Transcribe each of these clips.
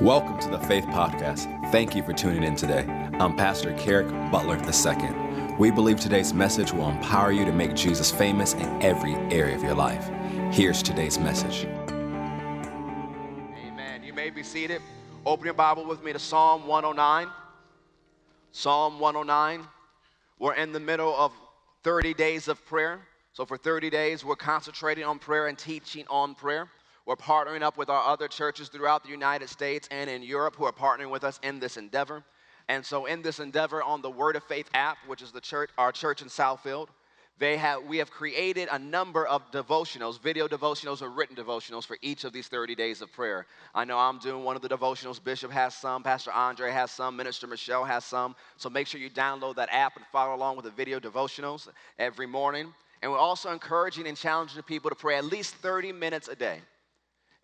Welcome to the Faith Podcast. Thank you for tuning in today. I'm Pastor Kerrick Butler II. We believe today's message will empower you to make Jesus famous in every area of your life. Here's today's message. Amen. You may be seated. Open your Bible with me to Psalm 109. Psalm 109. We're in the middle of 30 days of prayer. So, for 30 days, we're concentrating on prayer and teaching on prayer. We're partnering up with our other churches throughout the United States and in Europe who are partnering with us in this endeavor. And so, in this endeavor, on the Word of Faith app, which is the church, our church in Southfield, they have, we have created a number of devotionals, video devotionals or written devotionals for each of these 30 days of prayer. I know I'm doing one of the devotionals. Bishop has some, Pastor Andre has some, Minister Michelle has some. So make sure you download that app and follow along with the video devotionals every morning. And we're also encouraging and challenging people to pray at least 30 minutes a day.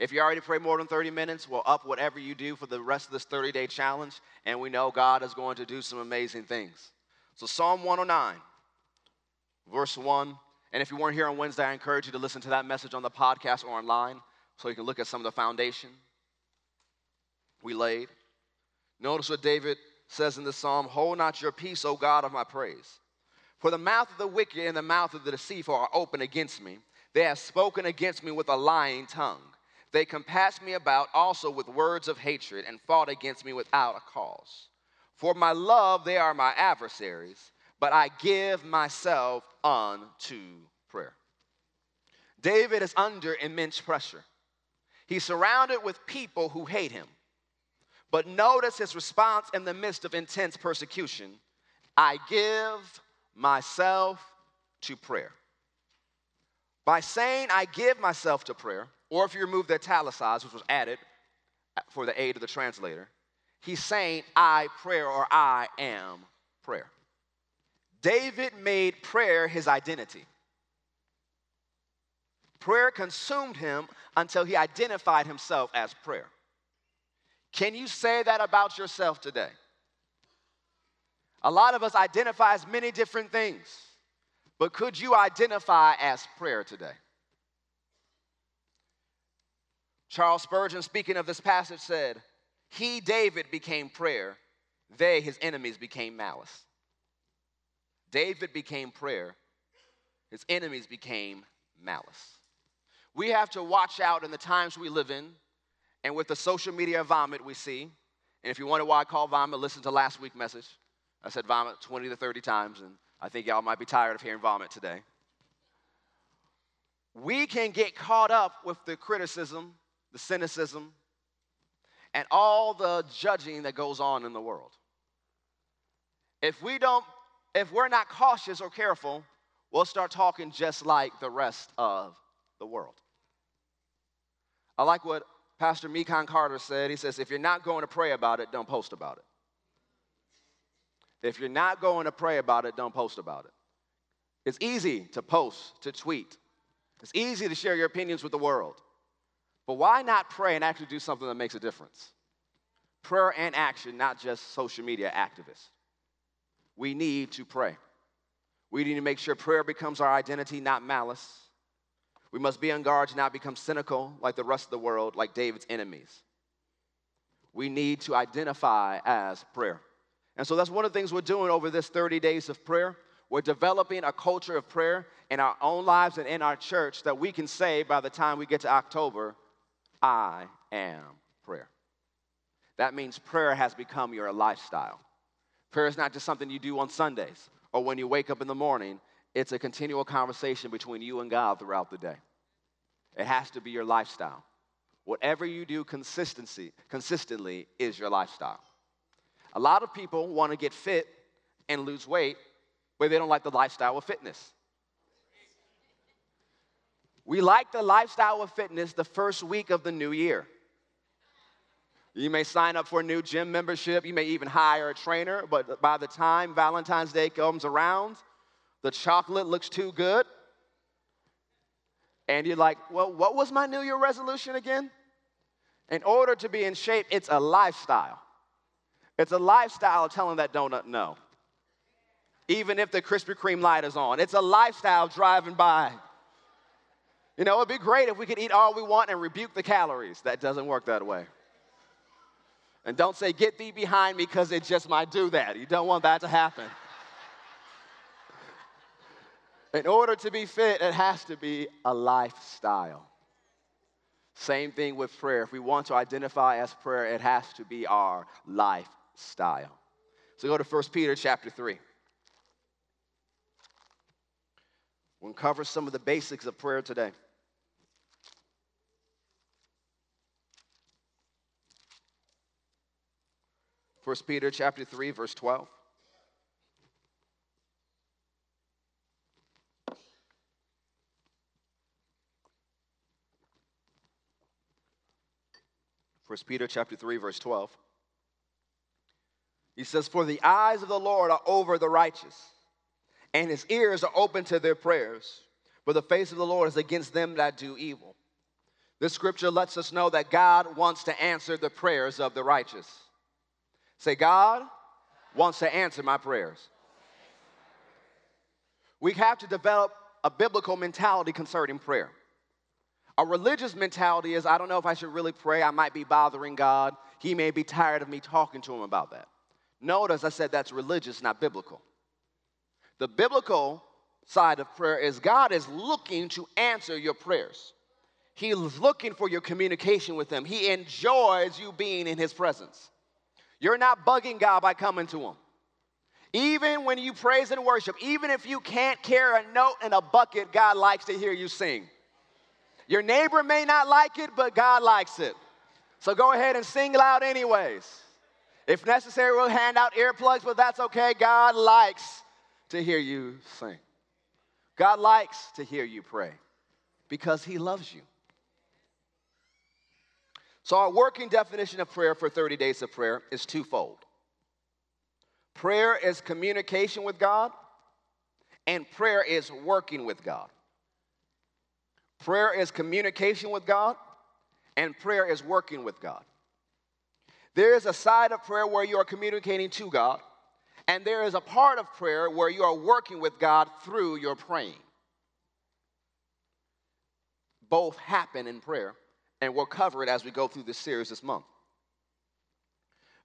If you already pray more than 30 minutes, we'll up whatever you do for the rest of this 30 day challenge, and we know God is going to do some amazing things. So, Psalm 109, verse 1. And if you weren't here on Wednesday, I encourage you to listen to that message on the podcast or online so you can look at some of the foundation we laid. Notice what David says in the psalm Hold not your peace, O God of my praise. For the mouth of the wicked and the mouth of the deceitful are open against me. They have spoken against me with a lying tongue. They compassed me about also with words of hatred and fought against me without a cause. For my love, they are my adversaries, but I give myself unto prayer. David is under immense pressure. He's surrounded with people who hate him. But notice his response in the midst of intense persecution I give myself to prayer. By saying I give myself to prayer, or if you remove the italicized, which was added uh, for the aid of the translator, he's saying, I prayer or I am prayer. David made prayer his identity. Prayer consumed him until he identified himself as prayer. Can you say that about yourself today? A lot of us identify as many different things, but could you identify as prayer today? Charles Spurgeon, speaking of this passage, said, He, David, became prayer, they, his enemies, became malice. David became prayer, his enemies became malice. We have to watch out in the times we live in and with the social media vomit we see. And if you wonder why I call vomit, listen to last week's message. I said vomit 20 to 30 times, and I think y'all might be tired of hearing vomit today. We can get caught up with the criticism the cynicism, and all the judging that goes on in the world. If we don't, if we're not cautious or careful, we'll start talking just like the rest of the world. I like what Pastor Mekon Carter said. He says, if you're not going to pray about it, don't post about it. If you're not going to pray about it, don't post about it. It's easy to post, to tweet. It's easy to share your opinions with the world. But why not pray and actually do something that makes a difference? Prayer and action, not just social media activists. We need to pray. We need to make sure prayer becomes our identity, not malice. We must be on guard to not become cynical like the rest of the world, like David's enemies. We need to identify as prayer. And so that's one of the things we're doing over this 30 days of prayer. We're developing a culture of prayer in our own lives and in our church that we can say by the time we get to October, I am prayer. That means prayer has become your lifestyle. Prayer is not just something you do on Sundays or when you wake up in the morning, it's a continual conversation between you and God throughout the day. It has to be your lifestyle. Whatever you do consistency, consistently is your lifestyle. A lot of people want to get fit and lose weight, but they don't like the lifestyle of fitness. We like the lifestyle of fitness the first week of the new year. You may sign up for a new gym membership, you may even hire a trainer, but by the time Valentine's Day comes around, the chocolate looks too good. And you're like, well, what was my New Year resolution again? In order to be in shape, it's a lifestyle. It's a lifestyle of telling that donut no. Even if the Krispy Kreme light is on, it's a lifestyle driving by you know, it'd be great if we could eat all we want and rebuke the calories. That doesn't work that way. And don't say, Get thee behind me, because it just might do that. You don't want that to happen. In order to be fit, it has to be a lifestyle. Same thing with prayer. If we want to identify as prayer, it has to be our lifestyle. So go to 1 Peter chapter 3. We'll cover some of the basics of prayer today. First Peter chapter 3 verse 12. First Peter chapter 3 verse 12. He says, For the eyes of the Lord are over the righteous, and his ears are open to their prayers, but the face of the Lord is against them that do evil. This scripture lets us know that God wants to answer the prayers of the righteous. Say, God wants to answer my prayers. We have to develop a biblical mentality concerning prayer. A religious mentality is I don't know if I should really pray. I might be bothering God. He may be tired of me talking to him about that. Notice I said that's religious, not biblical. The biblical side of prayer is God is looking to answer your prayers. He's looking for your communication with Him. He enjoys you being in His presence. You're not bugging God by coming to Him. Even when you praise and worship, even if you can't carry a note in a bucket, God likes to hear you sing. Your neighbor may not like it, but God likes it. So go ahead and sing loud, anyways. If necessary, we'll hand out earplugs, but that's okay. God likes to hear you sing. God likes to hear you pray because He loves you. So, our working definition of prayer for 30 days of prayer is twofold prayer is communication with God, and prayer is working with God. Prayer is communication with God, and prayer is working with God. There is a side of prayer where you are communicating to God, and there is a part of prayer where you are working with God through your praying. Both happen in prayer, and we'll cover it as we go through this series this month.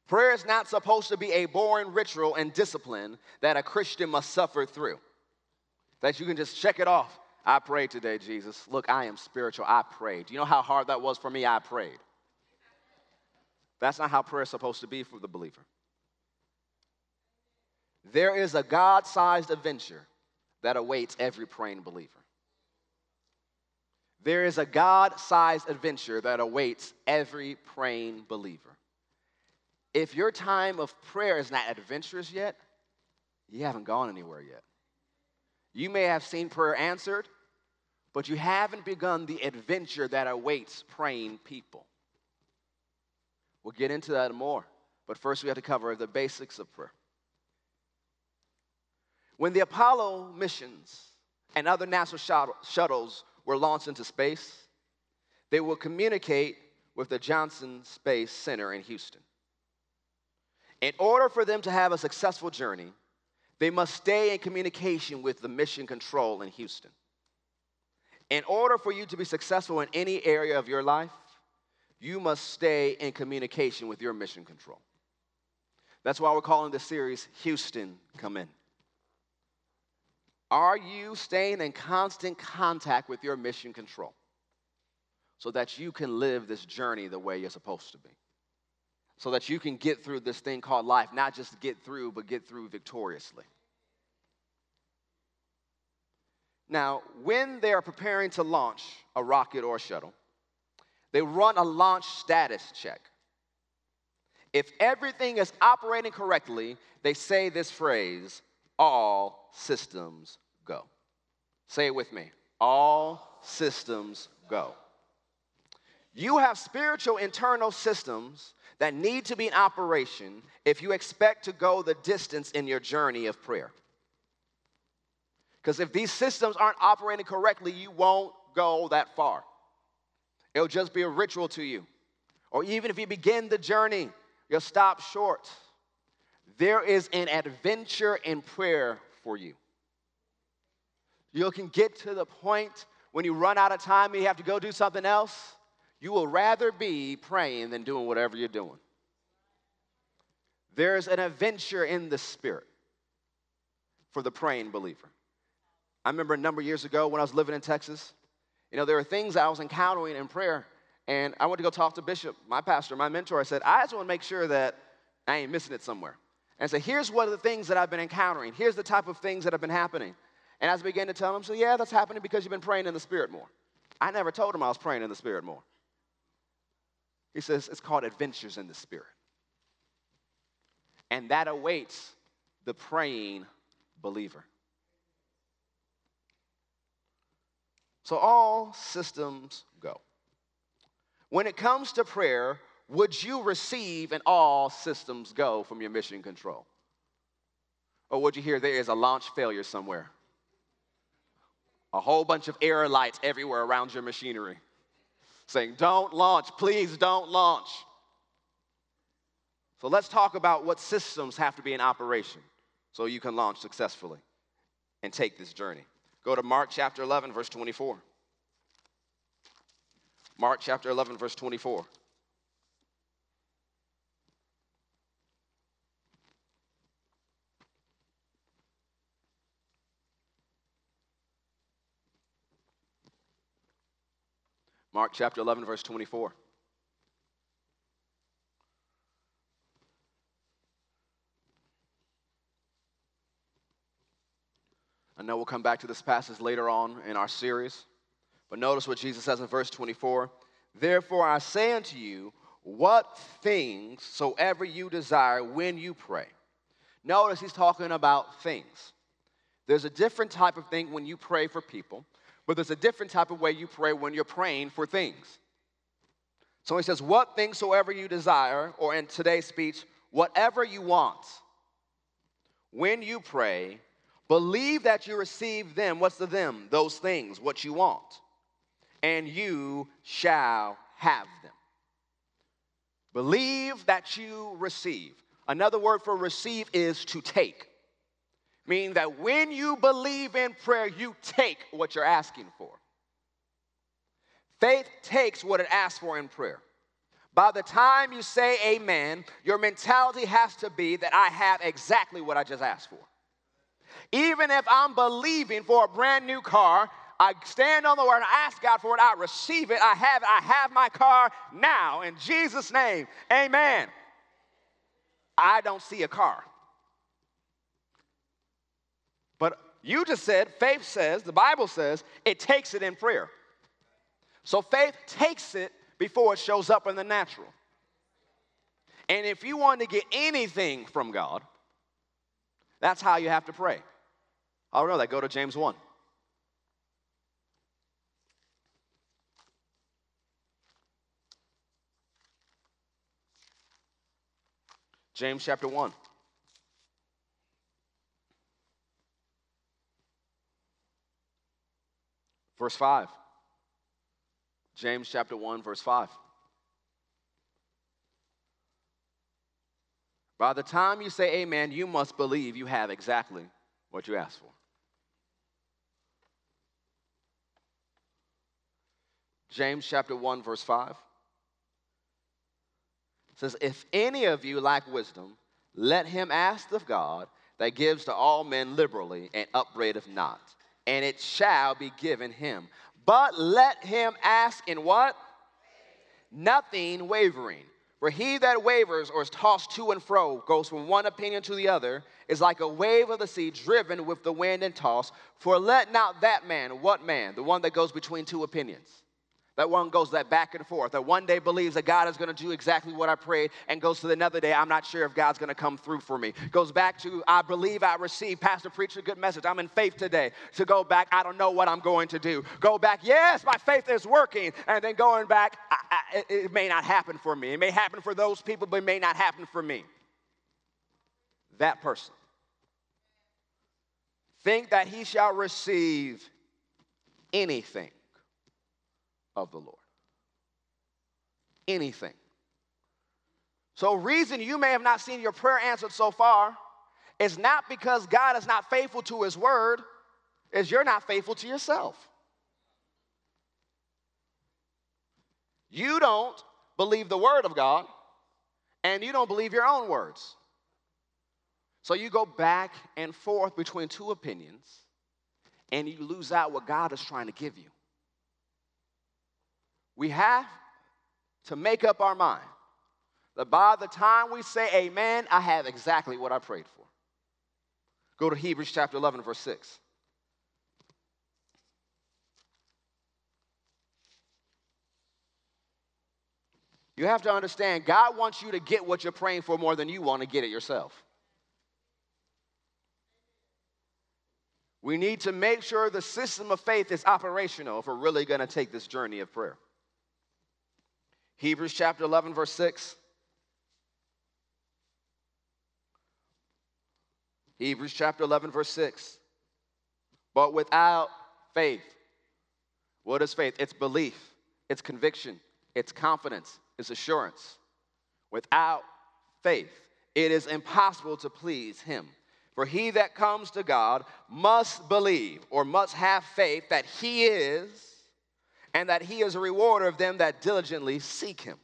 Prayer is not supposed to be a boring ritual and discipline that a Christian must suffer through. That you can just check it off. I prayed today, Jesus. Look, I am spiritual. I prayed. Do you know how hard that was for me? I prayed. That's not how prayer is supposed to be for the believer. There is a God sized adventure that awaits every praying believer. There is a God sized adventure that awaits every praying believer. If your time of prayer is not adventurous yet, you haven't gone anywhere yet. You may have seen prayer answered, but you haven't begun the adventure that awaits praying people. We'll get into that more. But first, we have to cover the basics of prayer. When the Apollo missions and other NASA shuttles were launched into space, they will communicate with the Johnson Space Center in Houston. In order for them to have a successful journey, they must stay in communication with the mission control in Houston. In order for you to be successful in any area of your life, you must stay in communication with your mission control. That's why we're calling this series Houston Come In. Are you staying in constant contact with your mission control so that you can live this journey the way you're supposed to be? So that you can get through this thing called life, not just get through, but get through victoriously. Now, when they are preparing to launch a rocket or a shuttle, they run a launch status check. If everything is operating correctly, they say this phrase all systems go. Say it with me all systems go. You have spiritual internal systems that need to be in operation if you expect to go the distance in your journey of prayer. Because if these systems aren't operating correctly, you won't go that far. It'll just be a ritual to you. Or even if you begin the journey, you'll stop short. There is an adventure in prayer for you. You can get to the point when you run out of time and you have to go do something else, you will rather be praying than doing whatever you're doing. There's an adventure in the spirit for the praying believer. I remember a number of years ago when I was living in Texas, you know, there were things I was encountering in prayer, and I went to go talk to Bishop, my pastor, my mentor. I said, I just want to make sure that I ain't missing it somewhere. And said, here's what are the things that I've been encountering. Here's the type of things that have been happening. And as I began to tell him, so yeah, that's happening because you've been praying in the Spirit more. I never told him I was praying in the Spirit more. He says, it's called adventures in the Spirit. And that awaits the praying believer. So all systems go. When it comes to prayer, would you receive an all systems go from your mission control? Or would you hear there is a launch failure somewhere? A whole bunch of error lights everywhere around your machinery saying, Don't launch, please don't launch. So let's talk about what systems have to be in operation so you can launch successfully and take this journey. Go to Mark chapter 11, verse 24. Mark chapter 11, verse 24. Mark chapter 11, verse 24. I know we'll come back to this passage later on in our series, but notice what Jesus says in verse 24. Therefore, I say unto you, what things soever you desire when you pray. Notice he's talking about things. There's a different type of thing when you pray for people. But there's a different type of way you pray when you're praying for things. So he says, What things soever you desire, or in today's speech, whatever you want, when you pray, believe that you receive them. What's the them? Those things, what you want. And you shall have them. Believe that you receive. Another word for receive is to take meaning that when you believe in prayer, you take what you're asking for. Faith takes what it asks for in prayer. By the time you say amen, your mentality has to be that I have exactly what I just asked for. Even if I'm believing for a brand new car, I stand on the word, I ask God for it, I receive it, I have it, I have my car now in Jesus' name. Amen. I don't see a car. But you just said, faith says, the Bible says, it takes it in prayer. So faith takes it before it shows up in the natural. And if you want to get anything from God, that's how you have to pray. Oh, I don't know that. Go to James 1. James chapter 1. Verse 5. James chapter 1, verse 5. By the time you say amen, you must believe you have exactly what you asked for. James chapter 1, verse 5 says, If any of you lack wisdom, let him ask of God that gives to all men liberally and upbraideth not and it shall be given him. But let him ask in what? Nothing wavering. For he that wavers or is tossed to and fro, goes from one opinion to the other, is like a wave of the sea driven with the wind and tossed. For let not that man, what man? The one that goes between two opinions. That one goes that back and forth. That one day believes that God is going to do exactly what I prayed, and goes to the another day, I'm not sure if God's going to come through for me. Goes back to, I believe I received. Pastor preached a good message. I'm in faith today. To go back, I don't know what I'm going to do. Go back, yes, my faith is working. And then going back, I, I, it, it may not happen for me. It may happen for those people, but it may not happen for me. That person. Think that he shall receive anything of the Lord. Anything. So, reason you may have not seen your prayer answered so far is not because God is not faithful to his word, is you're not faithful to yourself. You don't believe the word of God, and you don't believe your own words. So you go back and forth between two opinions and you lose out what God is trying to give you. We have to make up our mind that by the time we say amen, I have exactly what I prayed for. Go to Hebrews chapter 11, verse 6. You have to understand, God wants you to get what you're praying for more than you want to get it yourself. We need to make sure the system of faith is operational if we're really going to take this journey of prayer. Hebrews chapter 11, verse 6. Hebrews chapter 11, verse 6. But without faith, what is faith? It's belief, it's conviction, it's confidence, it's assurance. Without faith, it is impossible to please Him. For he that comes to God must believe or must have faith that He is, and that He is a rewarder of them that diligently seek Him.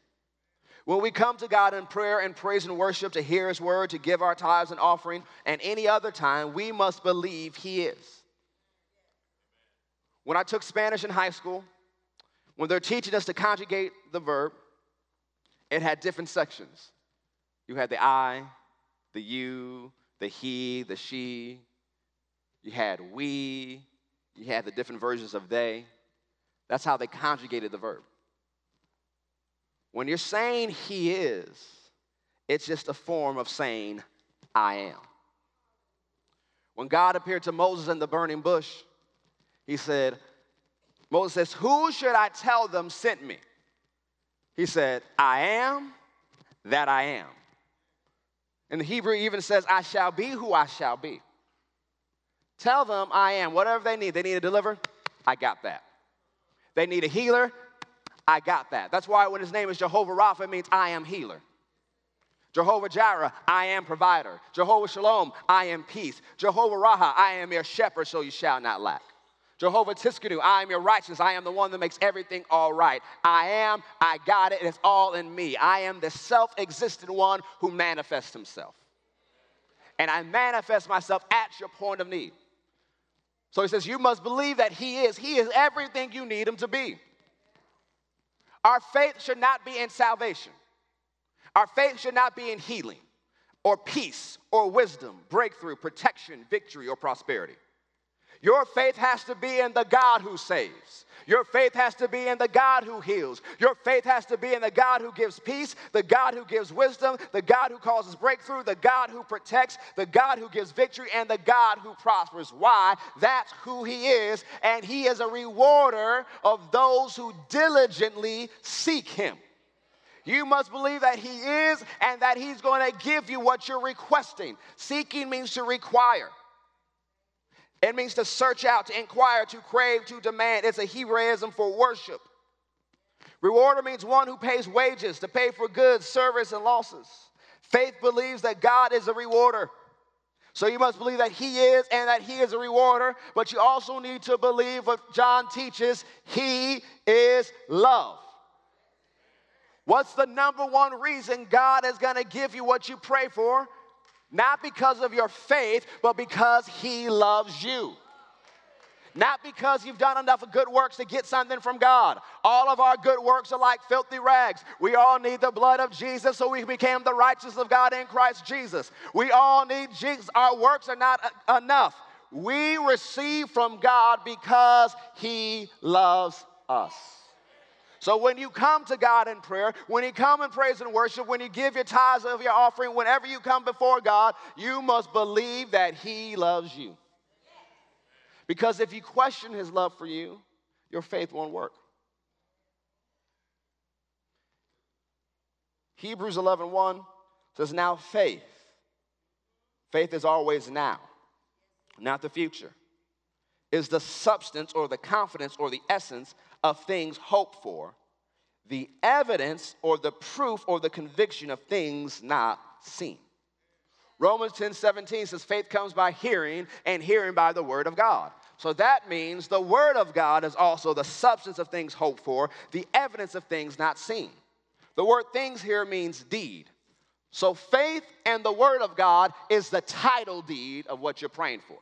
When we come to God in prayer and praise and worship to hear His word, to give our tithes and offering, and any other time, we must believe He is. When I took Spanish in high school, when they're teaching us to conjugate the verb, it had different sections. You had the I, the you, the he, the she. You had we. You had the different versions of they. That's how they conjugated the verb. When you're saying he is, it's just a form of saying I am. When God appeared to Moses in the burning bush, he said, Moses says, Who should I tell them sent me? He said, I am that I am. And the Hebrew even says, I shall be who I shall be. Tell them I am. Whatever they need, they need a deliver, I got that. They need a healer, I got that. That's why when his name is Jehovah Rapha, it means I am healer. Jehovah Jireh, I am provider. Jehovah Shalom, I am peace. Jehovah Raha, I am your shepherd, so you shall not lack. Jehovah Tsidkenu, I am your righteousness. I am the one that makes everything all right. I am, I got it, it's all in me. I am the self existent one who manifests himself. And I manifest myself at your point of need. So he says, You must believe that he is. He is everything you need him to be. Our faith should not be in salvation. Our faith should not be in healing or peace or wisdom, breakthrough, protection, victory, or prosperity. Your faith has to be in the God who saves. Your faith has to be in the God who heals. Your faith has to be in the God who gives peace, the God who gives wisdom, the God who causes breakthrough, the God who protects, the God who gives victory, and the God who prospers. Why? That's who He is, and He is a rewarder of those who diligently seek Him. You must believe that He is and that He's going to give you what you're requesting. Seeking means to require. It means to search out, to inquire, to crave, to demand. It's a Hebraism for worship. Rewarder means one who pays wages, to pay for goods, service, and losses. Faith believes that God is a rewarder. So you must believe that He is and that He is a rewarder, but you also need to believe what John teaches He is love. What's the number one reason God is going to give you what you pray for? Not because of your faith, but because He loves you. Not because you've done enough good works to get something from God. All of our good works are like filthy rags. We all need the blood of Jesus so we became the righteousness of God in Christ Jesus. We all need Jesus. Our works are not enough. We receive from God because He loves us. So when you come to God in prayer, when you come in praise and worship, when you give your tithes of your offering, whenever you come before God, you must believe that He loves you. Because if you question His love for you, your faith won't work. Hebrews 11 1 says, Now faith. Faith is always now, not the future. Is the substance or the confidence or the essence of things hoped for, the evidence or the proof or the conviction of things not seen. Romans 10 17 says, faith comes by hearing, and hearing by the word of God. So that means the word of God is also the substance of things hoped for, the evidence of things not seen. The word things here means deed. So, faith and the Word of God is the title deed of what you're praying for.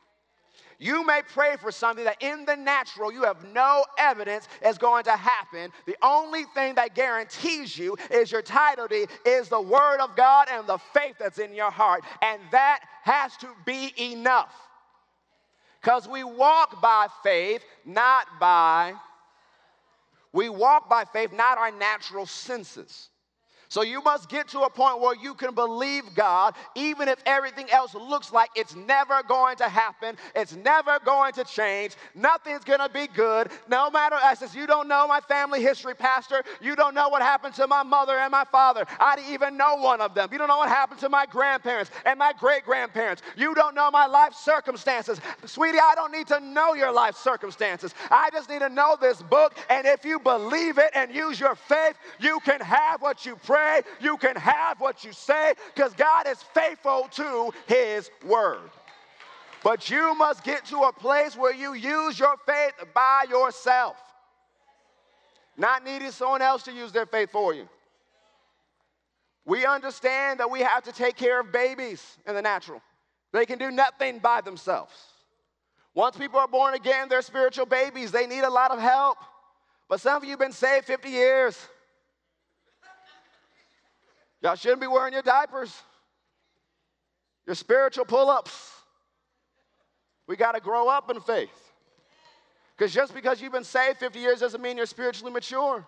You may pray for something that in the natural you have no evidence is going to happen. The only thing that guarantees you is your title deed is the Word of God and the faith that's in your heart. And that has to be enough. Because we walk by faith, not by, we walk by faith, not our natural senses. So you must get to a point where you can believe God, even if everything else looks like it's never going to happen, it's never going to change, nothing's gonna be good. No matter, I says, you don't know my family history, Pastor. You don't know what happened to my mother and my father. I didn't even know one of them. You don't know what happened to my grandparents and my great grandparents. You don't know my life circumstances. Sweetie, I don't need to know your life circumstances. I just need to know this book, and if you believe it and use your faith, you can have what you pray pray, you can have what you say because God is faithful to His word. But you must get to a place where you use your faith by yourself, not needing someone else to use their faith for you. We understand that we have to take care of babies in the natural. They can do nothing by themselves. Once people are born again, they're spiritual babies. They need a lot of help. But some of you have been saved 50 years. Y'all shouldn't be wearing your diapers, your spiritual pull ups. We got to grow up in faith. Because just because you've been saved 50 years doesn't mean you're spiritually mature.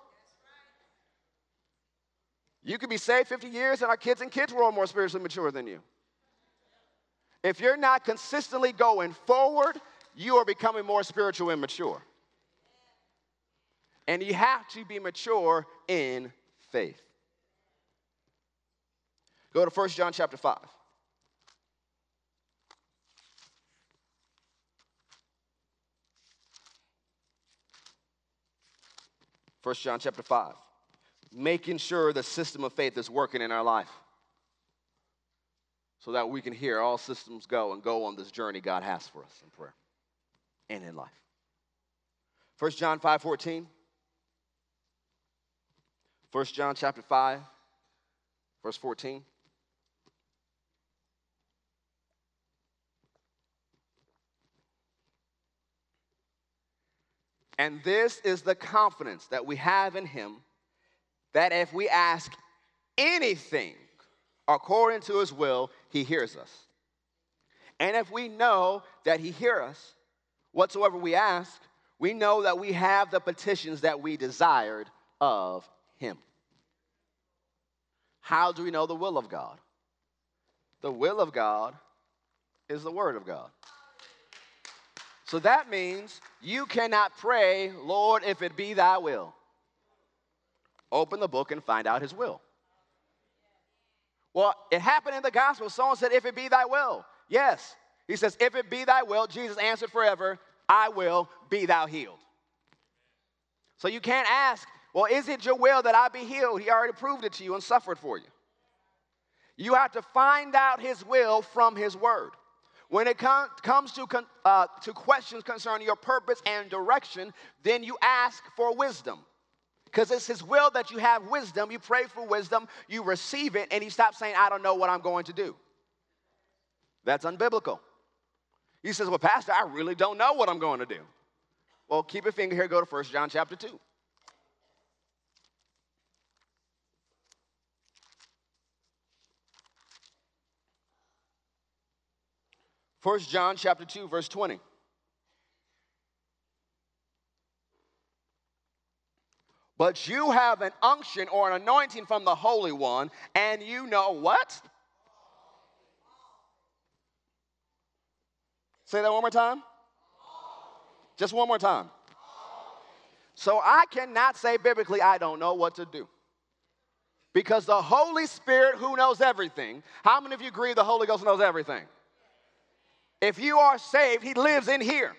You could be saved 50 years and our kids and kids were all more spiritually mature than you. If you're not consistently going forward, you are becoming more spiritual immature. And you have to be mature in faith. Go to 1 John chapter 5. First John chapter 5. Making sure the system of faith is working in our life so that we can hear all systems go and go on this journey God has for us in prayer and in life. 1 John 5 14. 1 John chapter 5, verse 14. And this is the confidence that we have in Him that if we ask anything according to His will, He hears us. And if we know that He hears us, whatsoever we ask, we know that we have the petitions that we desired of Him. How do we know the will of God? The will of God is the Word of God. So that means you cannot pray, Lord, if it be thy will. Open the book and find out his will. Well, it happened in the gospel. Someone said, if it be thy will. Yes. He says, if it be thy will, Jesus answered forever, I will, be thou healed. So you can't ask, well, is it your will that I be healed? He already proved it to you and suffered for you. You have to find out his will from his word. When it com- comes to, con- uh, to questions concerning your purpose and direction, then you ask for wisdom. Because it's His will that you have wisdom. You pray for wisdom, you receive it, and you stop saying, I don't know what I'm going to do. That's unbiblical. He says, Well, Pastor, I really don't know what I'm going to do. Well, keep your finger here, go to 1 John chapter 2. 1 John chapter 2 verse 20. But you have an unction or an anointing from the Holy One, and you know what? Say that one more time. Just one more time. So I cannot say biblically, I don't know what to do. Because the Holy Spirit, who knows everything, how many of you agree the Holy Ghost knows everything? If you are saved, He lives in here.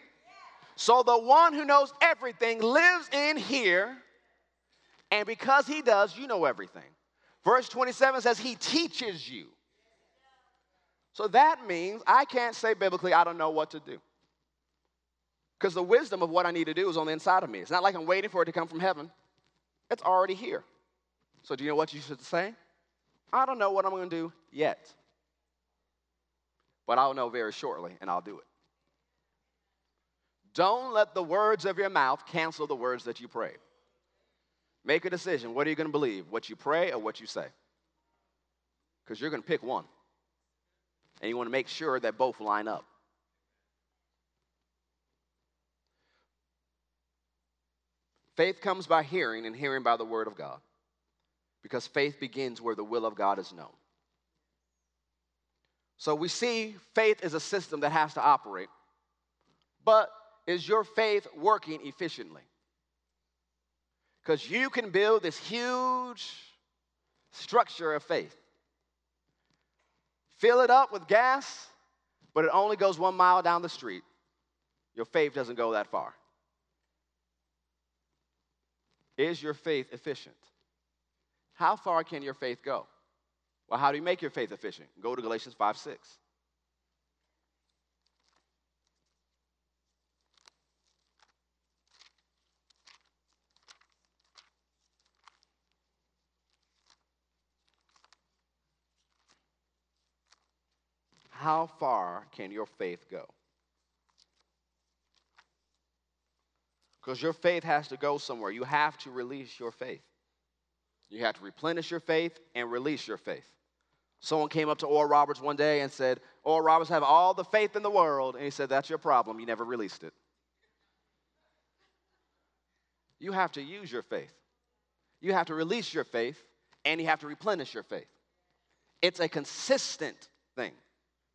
So the one who knows everything lives in here, and because He does, you know everything. Verse 27 says, He teaches you. So that means I can't say biblically, I don't know what to do. Because the wisdom of what I need to do is on the inside of me. It's not like I'm waiting for it to come from heaven, it's already here. So, do you know what you should say? I don't know what I'm going to do yet. But I'll know very shortly and I'll do it. Don't let the words of your mouth cancel the words that you pray. Make a decision. What are you going to believe? What you pray or what you say? Because you're going to pick one. And you want to make sure that both line up. Faith comes by hearing, and hearing by the word of God. Because faith begins where the will of God is known. So we see faith is a system that has to operate. But is your faith working efficiently? Because you can build this huge structure of faith. Fill it up with gas, but it only goes one mile down the street. Your faith doesn't go that far. Is your faith efficient? How far can your faith go? Well, how do you make your faith efficient? Go to Galatians 5 6. How far can your faith go? Because your faith has to go somewhere. You have to release your faith. You have to replenish your faith and release your faith. Someone came up to Oral Roberts one day and said, Oral Roberts have all the faith in the world. And he said, That's your problem. You never released it. You have to use your faith. You have to release your faith and you have to replenish your faith. It's a consistent thing.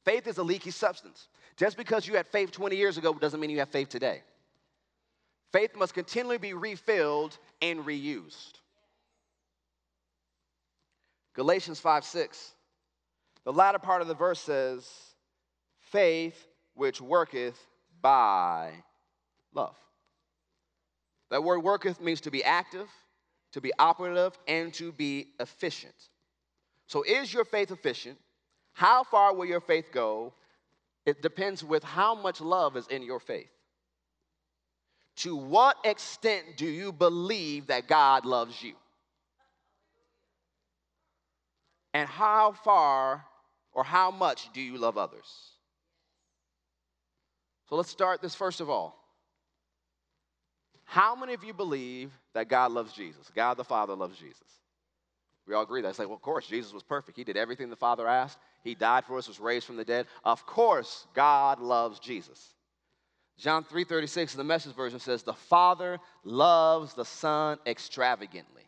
Faith is a leaky substance. Just because you had faith 20 years ago doesn't mean you have faith today. Faith must continually be refilled and reused. Galatians 5 6. The latter part of the verse says, faith which worketh by love. That word worketh means to be active, to be operative, and to be efficient. So, is your faith efficient? How far will your faith go? It depends with how much love is in your faith. To what extent do you believe that God loves you? And how far or how much do you love others? So let's start this first of all. How many of you believe that God loves Jesus? God the Father loves Jesus. We all agree that. It's like, well, of course, Jesus was perfect. He did everything the Father asked. He died for us, was raised from the dead. Of course, God loves Jesus. John 3:36 in the message version says, "The Father loves the Son extravagantly.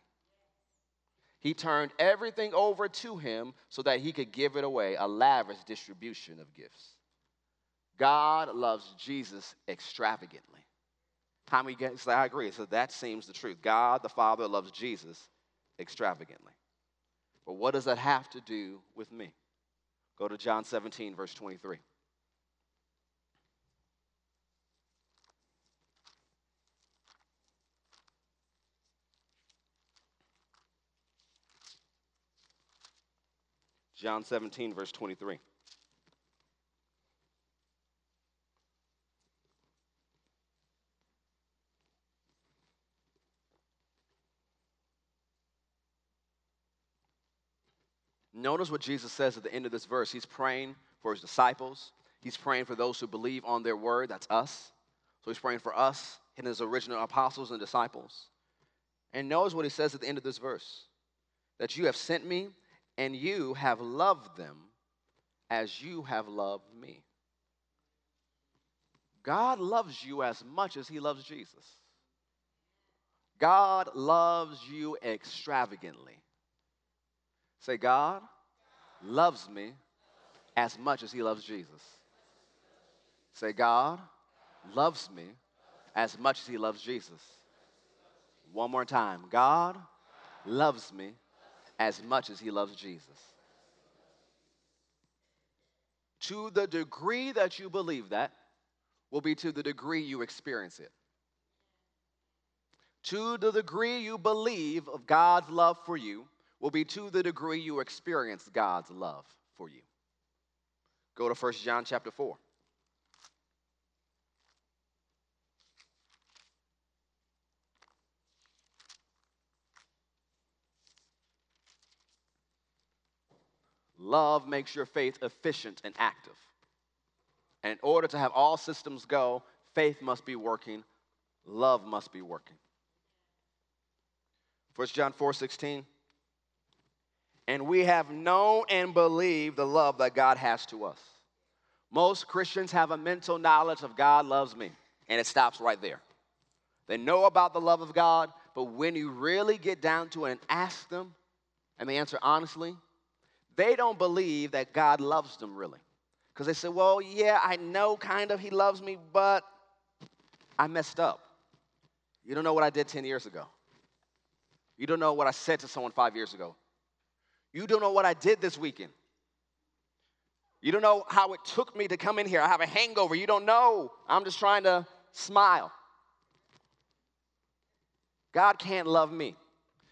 He turned everything over to him so that he could give it away, a lavish distribution of gifts. God loves Jesus extravagantly. How many I agree? So that seems the truth. God the Father loves Jesus extravagantly. But what does that have to do with me? Go to John 17, verse 23. John 17, verse 23. Notice what Jesus says at the end of this verse. He's praying for his disciples. He's praying for those who believe on their word. That's us. So he's praying for us and his original apostles and disciples. And notice what he says at the end of this verse that you have sent me and you have loved them as you have loved me. God loves you as much as he loves Jesus. God loves you extravagantly. Say, God loves me as much as he loves Jesus. Say, God loves me as much as he loves Jesus. One more time. God loves me as much as he loves Jesus. To the degree that you believe that, will be to the degree you experience it. To the degree you believe of God's love for you, will be to the degree you experience God's love for you. Go to 1 John chapter 4. Love makes your faith efficient and active. And in order to have all systems go, faith must be working, love must be working. 1 John 4 16. And we have known and believed the love that God has to us. Most Christians have a mental knowledge of God loves me, and it stops right there. They know about the love of God, but when you really get down to it and ask them, and they answer honestly, they don't believe that God loves them really. Because they say, well, yeah, I know kind of He loves me, but I messed up. You don't know what I did 10 years ago. You don't know what I said to someone five years ago. You don't know what I did this weekend. You don't know how it took me to come in here. I have a hangover. You don't know. I'm just trying to smile. God can't love me.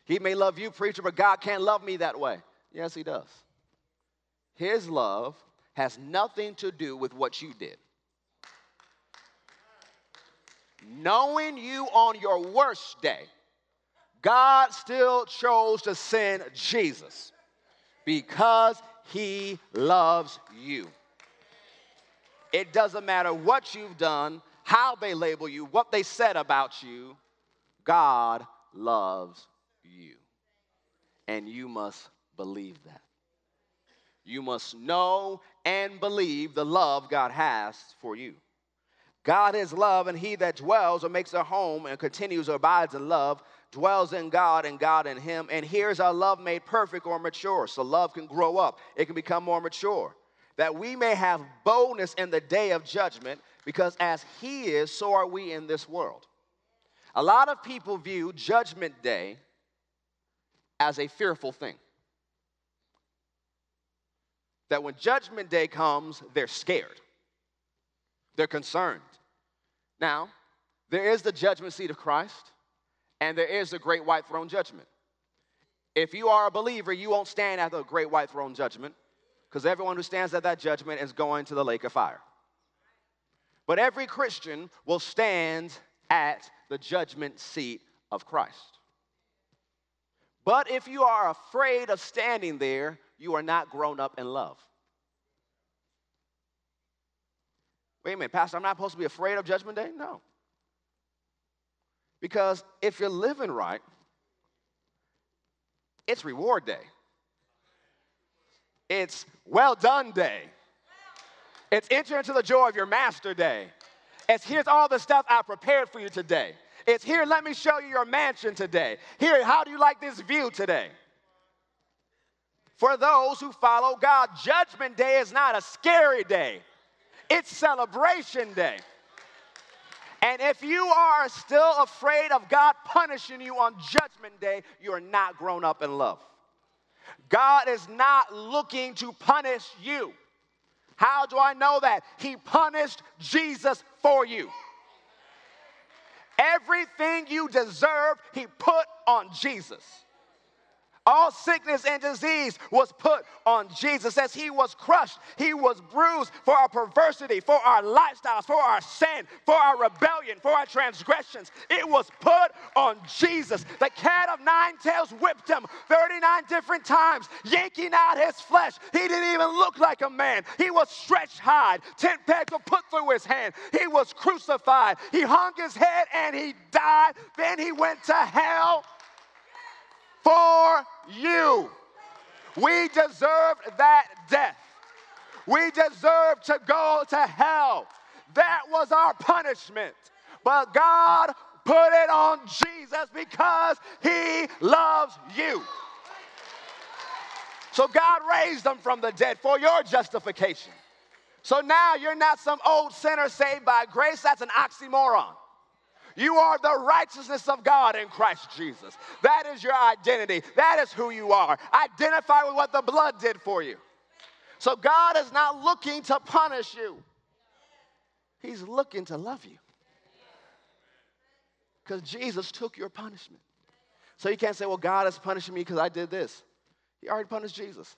He may love you, preacher, but God can't love me that way. Yes, He does. His love has nothing to do with what you did. Knowing you on your worst day, God still chose to send Jesus because he loves you. It doesn't matter what you've done, how they label you, what they said about you, God loves you. And you must believe that. You must know and believe the love God has for you. God is love, and he that dwells or makes a home and continues or abides in love dwells in God and God in him. And here's our love made perfect or mature. So love can grow up, it can become more mature. That we may have boldness in the day of judgment, because as he is, so are we in this world. A lot of people view Judgment Day as a fearful thing. That when Judgment Day comes, they're scared, they're concerned. Now, there is the judgment seat of Christ and there is the great white throne judgment. If you are a believer, you won't stand at the great white throne judgment because everyone who stands at that judgment is going to the lake of fire. But every Christian will stand at the judgment seat of Christ. But if you are afraid of standing there, you are not grown up in love. Wait a minute, Pastor, I'm not supposed to be afraid of Judgment Day? No. Because if you're living right, it's reward day. It's well done day. It's enter into the joy of your master day. It's here's all the stuff I prepared for you today. It's here, let me show you your mansion today. Here, how do you like this view today? For those who follow God, Judgment Day is not a scary day, it's celebration day. And if you are still afraid of God punishing you on Judgment Day, you are not grown up in love. God is not looking to punish you. How do I know that? He punished Jesus for you. Everything you deserve, He put on Jesus. All sickness and disease was put on Jesus as he was crushed. He was bruised for our perversity, for our lifestyles, for our sin, for our rebellion, for our transgressions. It was put on Jesus. The cat of nine tails whipped him 39 different times, yanking out his flesh. He didn't even look like a man. He was stretched high, tent pegs were put through his hand. He was crucified. He hung his head and he died. Then he went to hell for you. We deserved that death. We deserved to go to hell. That was our punishment. But God put it on Jesus because he loves you. So God raised them from the dead for your justification. So now you're not some old sinner saved by grace. That's an oxymoron. You are the righteousness of God in Christ Jesus. That is your identity. That is who you are. Identify with what the blood did for you. So God is not looking to punish you, He's looking to love you. Because Jesus took your punishment. So you can't say, well, God is punishing me because I did this. He already punished Jesus.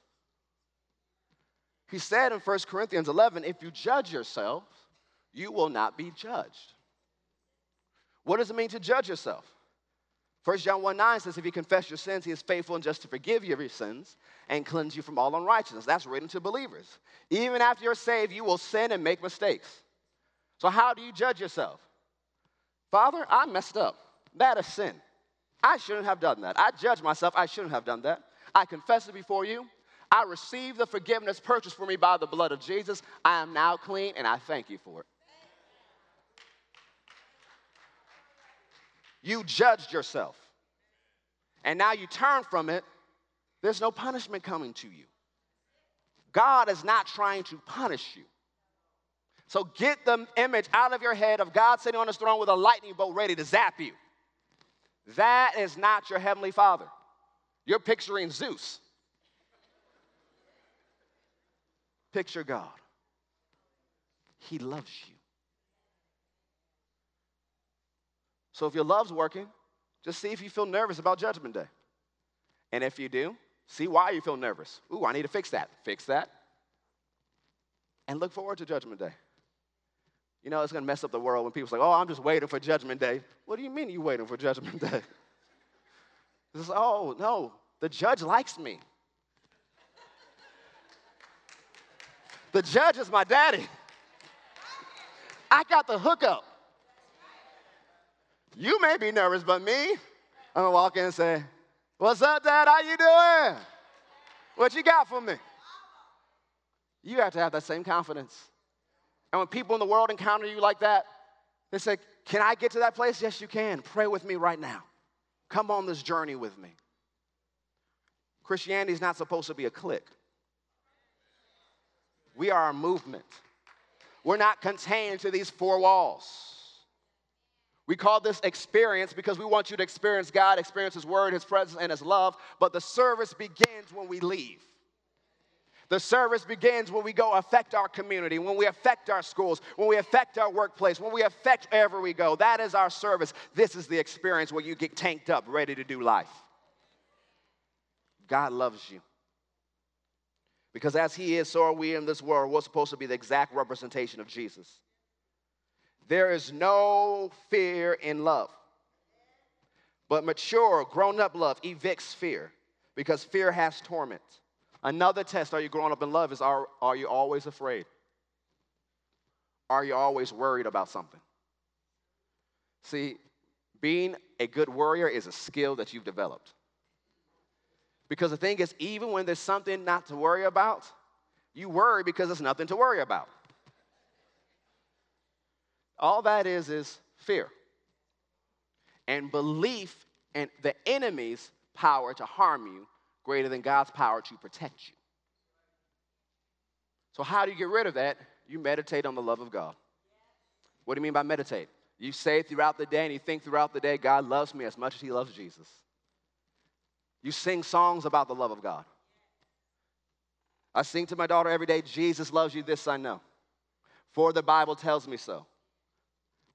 He said in 1 Corinthians 11, if you judge yourself, you will not be judged. What does it mean to judge yourself? 1 John 1 9 says, If you confess your sins, he is faithful and just to forgive you of your sins and cleanse you from all unrighteousness. That's written to believers. Even after you're saved, you will sin and make mistakes. So, how do you judge yourself? Father, I messed up. That is sin. I shouldn't have done that. I judge myself. I shouldn't have done that. I confess it before you. I receive the forgiveness purchased for me by the blood of Jesus. I am now clean, and I thank you for it. You judged yourself. And now you turn from it, there's no punishment coming to you. God is not trying to punish you. So get the image out of your head of God sitting on his throne with a lightning bolt ready to zap you. That is not your heavenly father. You're picturing Zeus. Picture God. He loves you. So if your love's working, just see if you feel nervous about Judgment Day. And if you do, see why you feel nervous. Ooh, I need to fix that. Fix that. And look forward to Judgment Day. You know, it's going to mess up the world when people say, oh, I'm just waiting for Judgment Day. What do you mean you're waiting for Judgment Day? It's, oh, no, the judge likes me. The judge is my daddy. I got the hookup. You may be nervous, but me, I'm gonna walk in and say, What's up, Dad? How you doing? What you got for me? You have to have that same confidence. And when people in the world encounter you like that, they say, Can I get to that place? Yes, you can. Pray with me right now. Come on this journey with me. Christianity is not supposed to be a clique. We are a movement. We're not contained to these four walls. We call this experience because we want you to experience God, experience His Word, His presence, and His love. But the service begins when we leave. The service begins when we go affect our community, when we affect our schools, when we affect our workplace, when we affect wherever we go. That is our service. This is the experience where you get tanked up, ready to do life. God loves you. Because as He is, so are we in this world. We're supposed to be the exact representation of Jesus. There is no fear in love. But mature, grown up love evicts fear because fear has torment. Another test are you growing up in love is are, are you always afraid? Are you always worried about something? See, being a good worrier is a skill that you've developed. Because the thing is, even when there's something not to worry about, you worry because there's nothing to worry about. All that is is fear and belief in the enemy's power to harm you greater than God's power to protect you. So, how do you get rid of that? You meditate on the love of God. What do you mean by meditate? You say throughout the day and you think throughout the day, God loves me as much as He loves Jesus. You sing songs about the love of God. I sing to my daughter every day, Jesus loves you, this I know. For the Bible tells me so.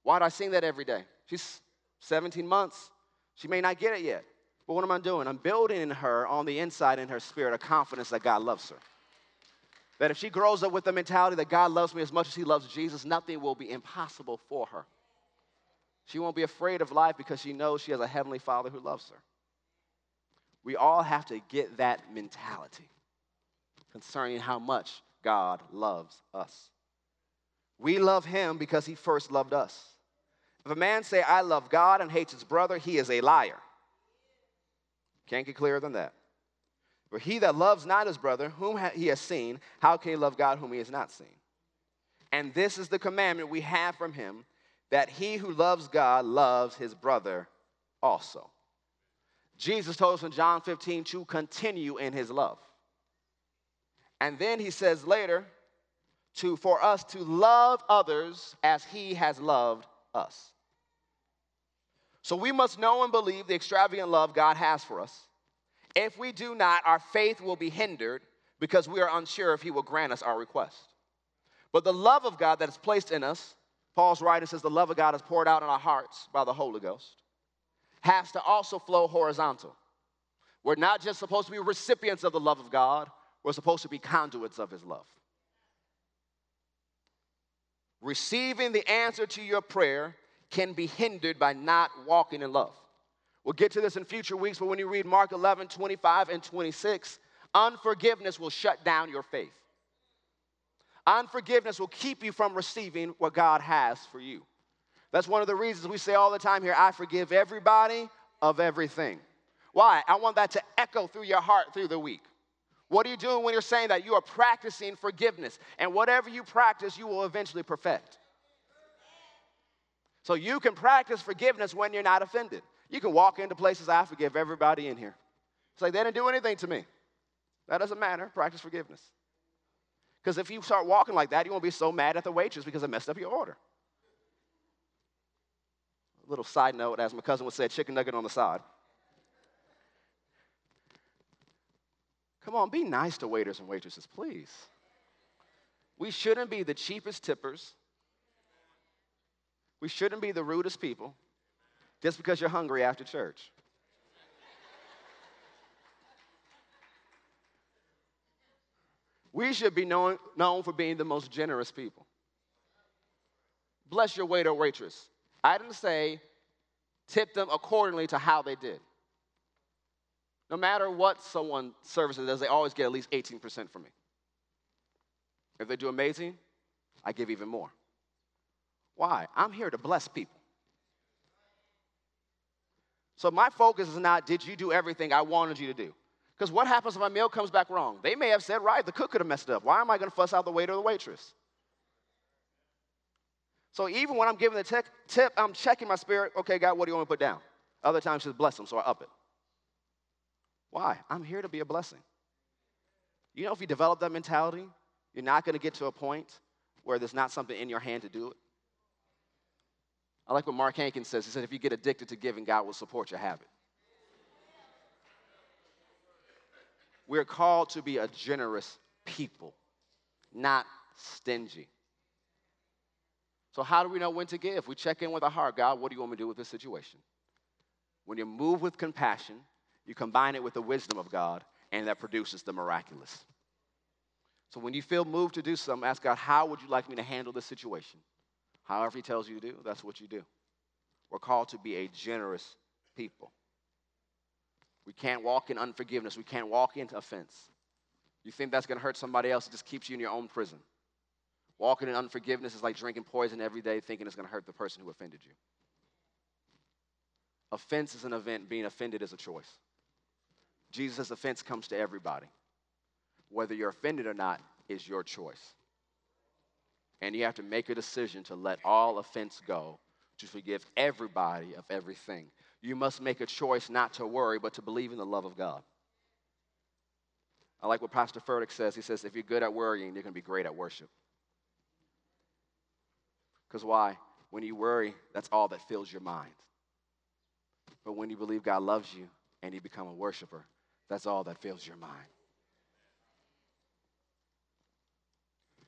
Why do I sing that every day? She's 17 months. She may not get it yet. But what am I doing? I'm building in her on the inside in her spirit a confidence that God loves her. That if she grows up with the mentality that God loves me as much as He loves Jesus, nothing will be impossible for her. She won't be afraid of life because she knows she has a Heavenly Father who loves her. We all have to get that mentality concerning how much God loves us. We love Him because He first loved us. If a man say, I love God and hates his brother, he is a liar. Can't get clearer than that. For he that loves not his brother, whom he has seen, how can he love God whom he has not seen? And this is the commandment we have from him that he who loves God loves his brother also. Jesus told us in John 15 to continue in his love. And then he says later, to, for us to love others as he has loved us. So we must know and believe the extravagant love God has for us. If we do not, our faith will be hindered because we are unsure if He will grant us our request. But the love of God that is placed in us, Paul's writer says the love of God is poured out in our hearts by the Holy Ghost, has to also flow horizontal. We're not just supposed to be recipients of the love of God, we're supposed to be conduits of His love. Receiving the answer to your prayer can be hindered by not walking in love. We'll get to this in future weeks, but when you read Mark 11, 25, and 26, unforgiveness will shut down your faith. Unforgiveness will keep you from receiving what God has for you. That's one of the reasons we say all the time here I forgive everybody of everything. Why? I want that to echo through your heart through the week. What are you doing when you're saying that? You are practicing forgiveness. And whatever you practice, you will eventually perfect. So you can practice forgiveness when you're not offended. You can walk into places, I forgive everybody in here. It's like they didn't do anything to me. That doesn't matter. Practice forgiveness. Because if you start walking like that, you won't be so mad at the waitress because it messed up your order. A little side note, as my cousin would say, chicken nugget on the side. Come on, be nice to waiters and waitresses, please. We shouldn't be the cheapest tippers. We shouldn't be the rudest people just because you're hungry after church. We should be known, known for being the most generous people. Bless your waiter waitress. I didn't say tip them accordingly to how they did. No matter what someone services does, they always get at least 18% from me. If they do amazing, I give even more. Why? I'm here to bless people. So my focus is not, did you do everything I wanted you to do? Because what happens if my meal comes back wrong? They may have said, right, the cook could have messed it up. Why am I going to fuss out the waiter or the waitress? So even when I'm giving the tip, I'm checking my spirit. Okay, God, what do you want me to put down? Other times, just bless them, so I up it. Why? I'm here to be a blessing. You know, if you develop that mentality, you're not going to get to a point where there's not something in your hand to do it. I like what Mark Hankins says. He said, if you get addicted to giving, God will support your habit. We're called to be a generous people, not stingy. So, how do we know when to give? We check in with our heart God, what do you want me to do with this situation? When you move with compassion, you combine it with the wisdom of God, and that produces the miraculous. So, when you feel moved to do something, ask God, how would you like me to handle this situation? However, He tells you to do, that's what you do. We're called to be a generous people. We can't walk in unforgiveness. We can't walk into offense. You think that's going to hurt somebody else, it just keeps you in your own prison. Walking in unforgiveness is like drinking poison every day, thinking it's going to hurt the person who offended you. Offense is an event, being offended is a choice. Jesus' offense comes to everybody. Whether you're offended or not is your choice. And you have to make a decision to let all offense go, to forgive everybody of everything. You must make a choice not to worry, but to believe in the love of God. I like what Pastor Furtick says. He says, if you're good at worrying, you're going to be great at worship. Because why? When you worry, that's all that fills your mind. But when you believe God loves you and you become a worshiper, that's all that fills your mind.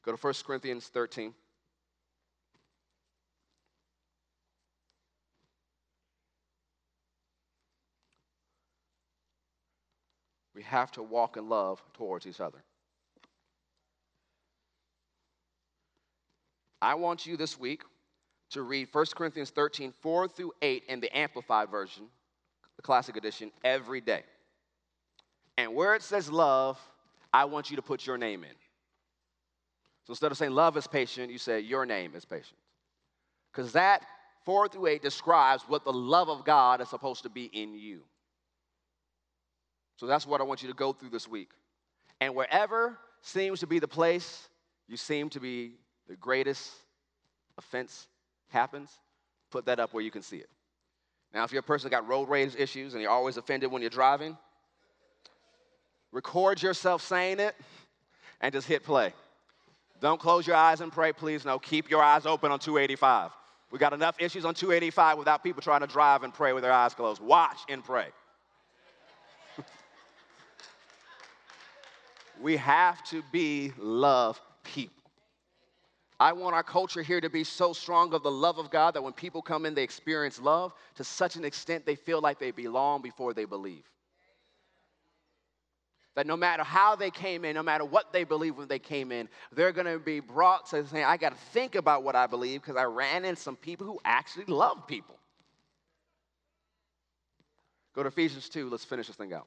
Go to 1 Corinthians 13. We have to walk in love towards each other. I want you this week to read 1 Corinthians 13, 4 through 8 in the Amplified Version, the Classic Edition, every day. And where it says love, I want you to put your name in. So instead of saying love is patient, you say your name is patient. Because that 4 through 8 describes what the love of God is supposed to be in you. So that's what I want you to go through this week. And wherever seems to be the place you seem to be the greatest offense happens, put that up where you can see it. Now, if you're a person that got road rage issues and you're always offended when you're driving, record yourself saying it and just hit play. Don't close your eyes and pray, please. No, keep your eyes open on 285. We got enough issues on 285 without people trying to drive and pray with their eyes closed. Watch and pray. we have to be love people. I want our culture here to be so strong of the love of God that when people come in, they experience love to such an extent they feel like they belong before they believe. That no matter how they came in, no matter what they believe when they came in, they're going to be brought to saying, I got to think about what I believe because I ran into some people who actually love people. Go to Ephesians 2. Let's finish this thing out.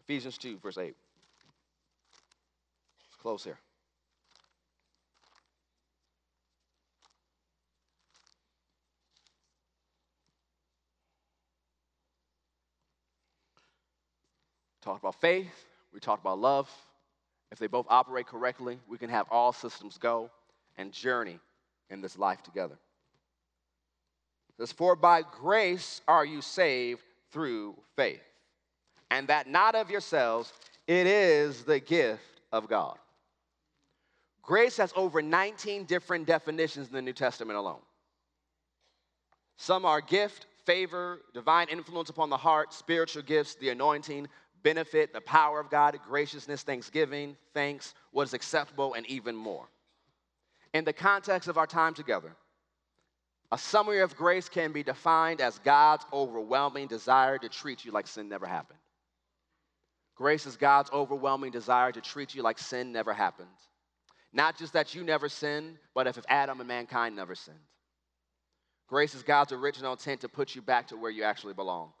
Ephesians 2, verse 8. Let's close here. Talked about faith, we talked about love. If they both operate correctly, we can have all systems go and journey in this life together. Says, For by grace are you saved through faith, and that not of yourselves, it is the gift of God. Grace has over 19 different definitions in the New Testament alone. Some are gift, favor, divine influence upon the heart, spiritual gifts, the anointing, benefit, the power of God, graciousness, thanksgiving, thanks, what is acceptable, and even more. In the context of our time together, a summary of grace can be defined as God's overwhelming desire to treat you like sin never happened. Grace is God's overwhelming desire to treat you like sin never happened. Not just that you never sinned, but if Adam and mankind never sinned. Grace is God's original intent to put you back to where you actually belong.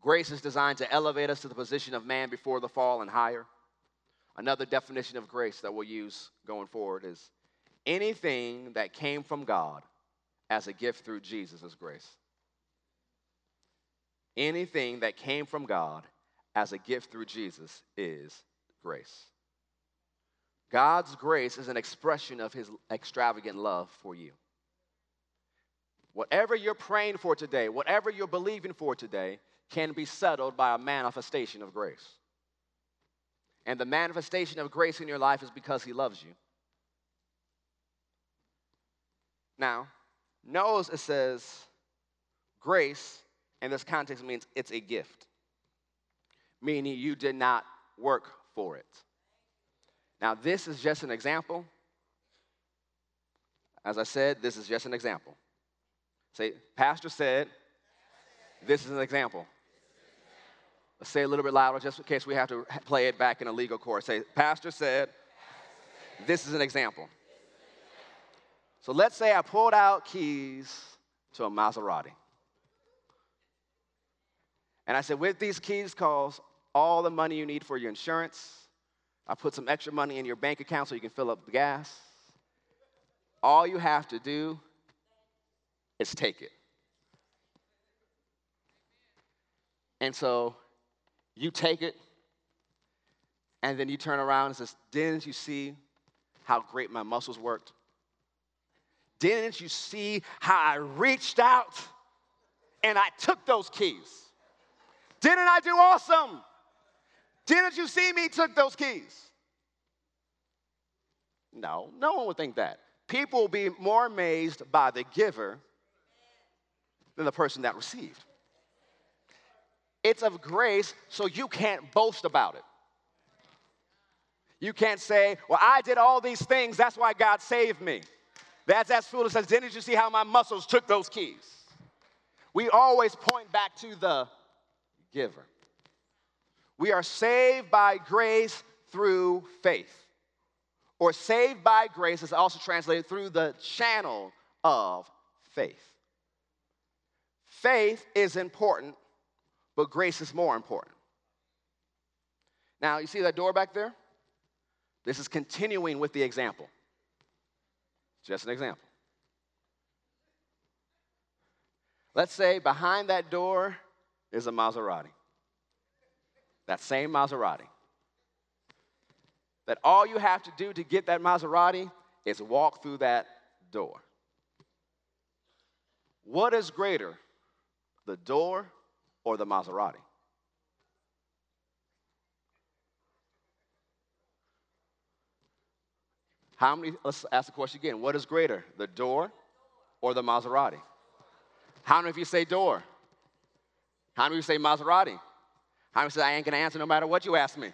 Grace is designed to elevate us to the position of man before the fall and higher. Another definition of grace that we'll use going forward is anything that came from God as a gift through Jesus is grace. Anything that came from God as a gift through Jesus is grace. God's grace is an expression of his extravagant love for you. Whatever you're praying for today, whatever you're believing for today, can be settled by a manifestation of grace. And the manifestation of grace in your life is because He loves you. Now, notice it says grace in this context means it's a gift, meaning you did not work for it. Now, this is just an example. As I said, this is just an example. Say, Pastor said, this is an example. Let's say a little bit louder just in case we have to play it back in a legal court. Say, Pastor said, this is an example. So let's say I pulled out keys to a Maserati. And I said, with these keys calls all the money you need for your insurance. I put some extra money in your bank account so you can fill up the gas. All you have to do is take it. And so you take it, and then you turn around and says, Didn't you see how great my muscles worked? Didn't you see how I reached out and I took those keys? Didn't I do awesome? Didn't you see me took those keys? No, no one would think that. People will be more amazed by the giver than the person that received. It's of grace, so you can't boast about it. You can't say, Well, I did all these things, that's why God saved me. That's as foolish as, Didn't you see how my muscles took those keys? We always point back to the giver. We are saved by grace through faith. Or saved by grace is also translated through the channel of faith. Faith is important but grace is more important. Now, you see that door back there? This is continuing with the example. Just an example. Let's say behind that door is a Maserati. That same Maserati. That all you have to do to get that Maserati is walk through that door. What is greater, the door or the Maserati? How many, let's ask the question again. What is greater, the door or the Maserati? How many of you say door? How many of you say Maserati? How many say I ain't gonna answer no matter what you ask me?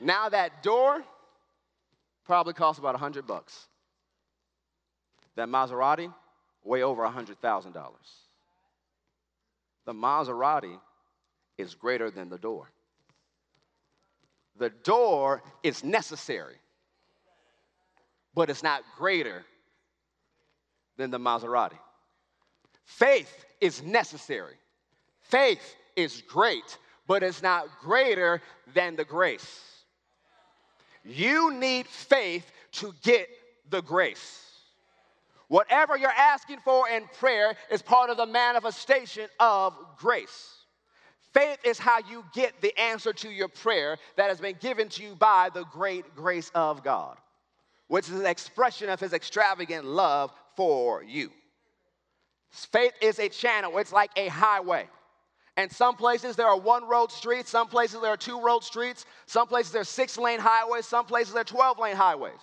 now that door probably costs about a hundred bucks that Maserati way over $100,000. The Maserati is greater than the door. The door is necessary. but it's not greater than the Maserati. Faith is necessary. Faith is great, but it's not greater than the grace. You need faith to get the grace. Whatever you're asking for in prayer is part of the manifestation of grace. Faith is how you get the answer to your prayer that has been given to you by the great grace of God, which is an expression of his extravagant love for you. Faith is a channel, it's like a highway. And some places there are one road streets, some places there are two road streets, some places there are six lane highways, some places there are 12 lane highways.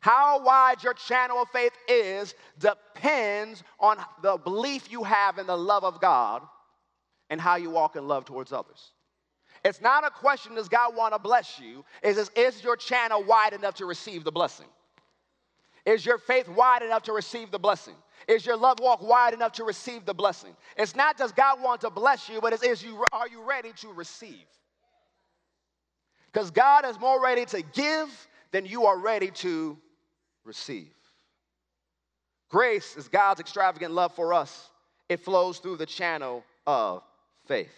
How wide your channel of faith is depends on the belief you have in the love of God and how you walk in love towards others. It's not a question, does God want to bless you? Is, is your channel wide enough to receive the blessing? Is your faith wide enough to receive the blessing? Is your love walk wide enough to receive the blessing? It's not does God want to bless you, but it's is you are you ready to receive? Because God is more ready to give than you are ready to receive. Grace is God's extravagant love for us. It flows through the channel of faith.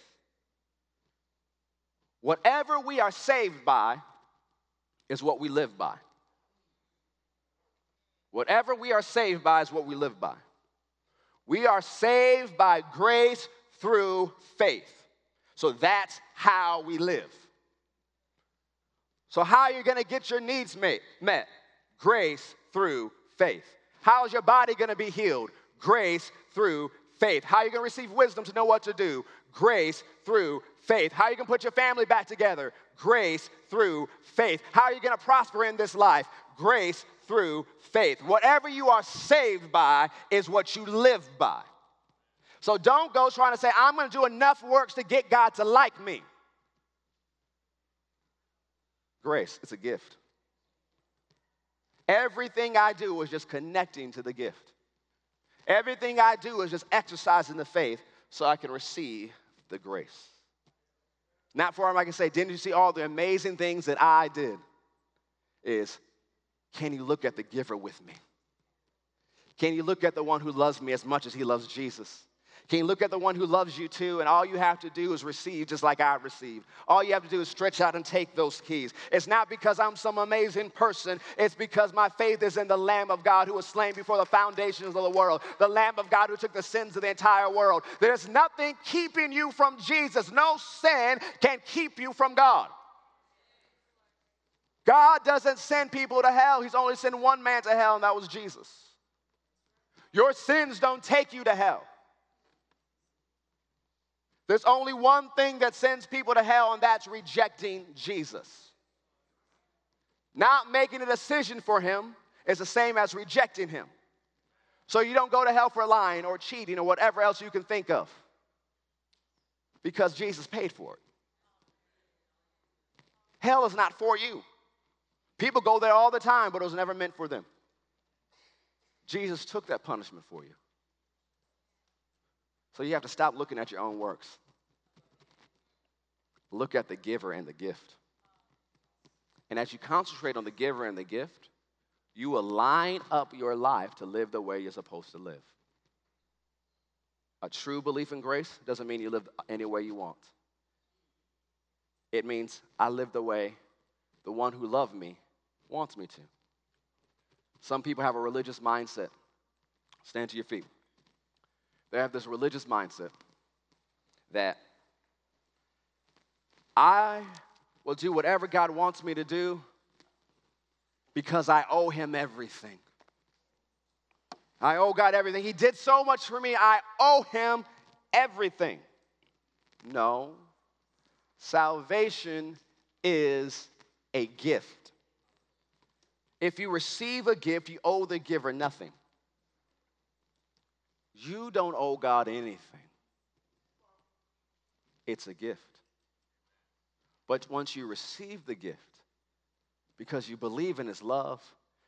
Whatever we are saved by is what we live by. Whatever we are saved by is what we live by. We are saved by grace through faith. So that's how we live. So, how are you going to get your needs met? Grace through faith. How is your body going to be healed? Grace through faith. How are you going to receive wisdom to know what to do? Grace through faith. How are you going to put your family back together? Grace through faith. How are you going to prosper in this life? Grace through faith. Whatever you are saved by is what you live by. So don't go trying to say, I'm going to do enough works to get God to like me. Grace, it's a gift. Everything I do is just connecting to the gift. Everything I do is just exercising the faith so I can receive the grace. Not for him, I can say, Didn't you see all the amazing things that I did? Is can you look at the giver with me? Can you look at the one who loves me as much as he loves Jesus? Can you look at the one who loves you too? And all you have to do is receive just like I received. All you have to do is stretch out and take those keys. It's not because I'm some amazing person, it's because my faith is in the Lamb of God who was slain before the foundations of the world, the Lamb of God who took the sins of the entire world. There's nothing keeping you from Jesus. No sin can keep you from God. God doesn't send people to hell, He's only sent one man to hell, and that was Jesus. Your sins don't take you to hell. There's only one thing that sends people to hell, and that's rejecting Jesus. Not making a decision for Him is the same as rejecting Him. So you don't go to hell for lying or cheating or whatever else you can think of because Jesus paid for it. Hell is not for you. People go there all the time, but it was never meant for them. Jesus took that punishment for you. So you have to stop looking at your own works. Look at the giver and the gift. And as you concentrate on the giver and the gift, you will line up your life to live the way you're supposed to live. A true belief in grace doesn't mean you live any way you want. It means I live the way the one who loved me wants me to. Some people have a religious mindset. Stand to your feet. They have this religious mindset that I will do whatever God wants me to do because I owe Him everything. I owe God everything. He did so much for me, I owe Him everything. No, salvation is a gift. If you receive a gift, you owe the giver nothing. You don't owe God anything, it's a gift. But once you receive the gift, because you believe in His love,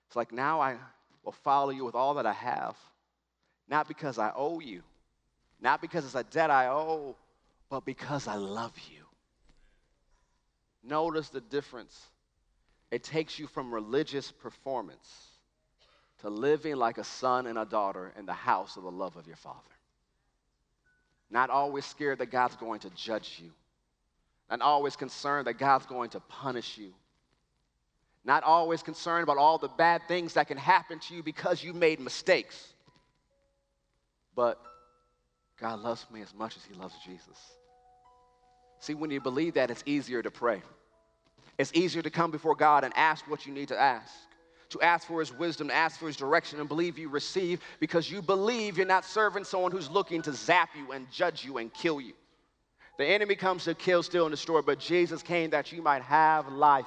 it's like now I will follow you with all that I have, not because I owe you, not because it's a debt I owe, but because I love you. Notice the difference It takes you from religious performance to living like a son and a daughter in the house of the love of your Father. Not always scared that God's going to judge you, not always concerned that God's going to punish you, not always concerned about all the bad things that can happen to you because you made mistakes. But God loves me as much as He loves Jesus. See, when you believe that, it's easier to pray. It's easier to come before God and ask what you need to ask, to ask for His wisdom, to ask for His direction, and believe you receive because you believe you're not serving someone who's looking to zap you and judge you and kill you. The enemy comes to kill, steal, and destroy, but Jesus came that you might have life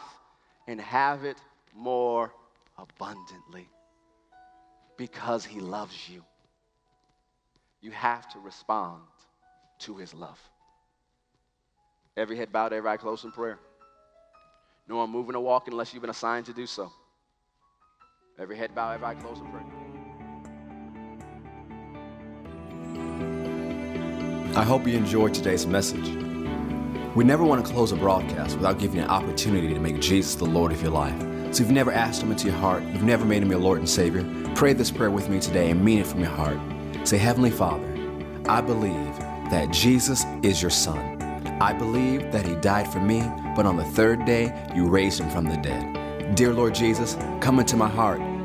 and have it more abundantly because He loves you. You have to respond to His love. Every head bowed, every eye closed in prayer. No one moving or walking unless you've been assigned to do so. Every head bowed, every eye closed in prayer. I hope you enjoyed today's message. We never want to close a broadcast without giving you an opportunity to make Jesus the Lord of your life. So if you've never asked Him into your heart, you've never made Him your Lord and Savior, pray this prayer with me today and mean it from your heart. Say, Heavenly Father, I believe that Jesus is your Son. I believe that He died for me, but on the third day you raised Him from the dead. Dear Lord Jesus, come into my heart,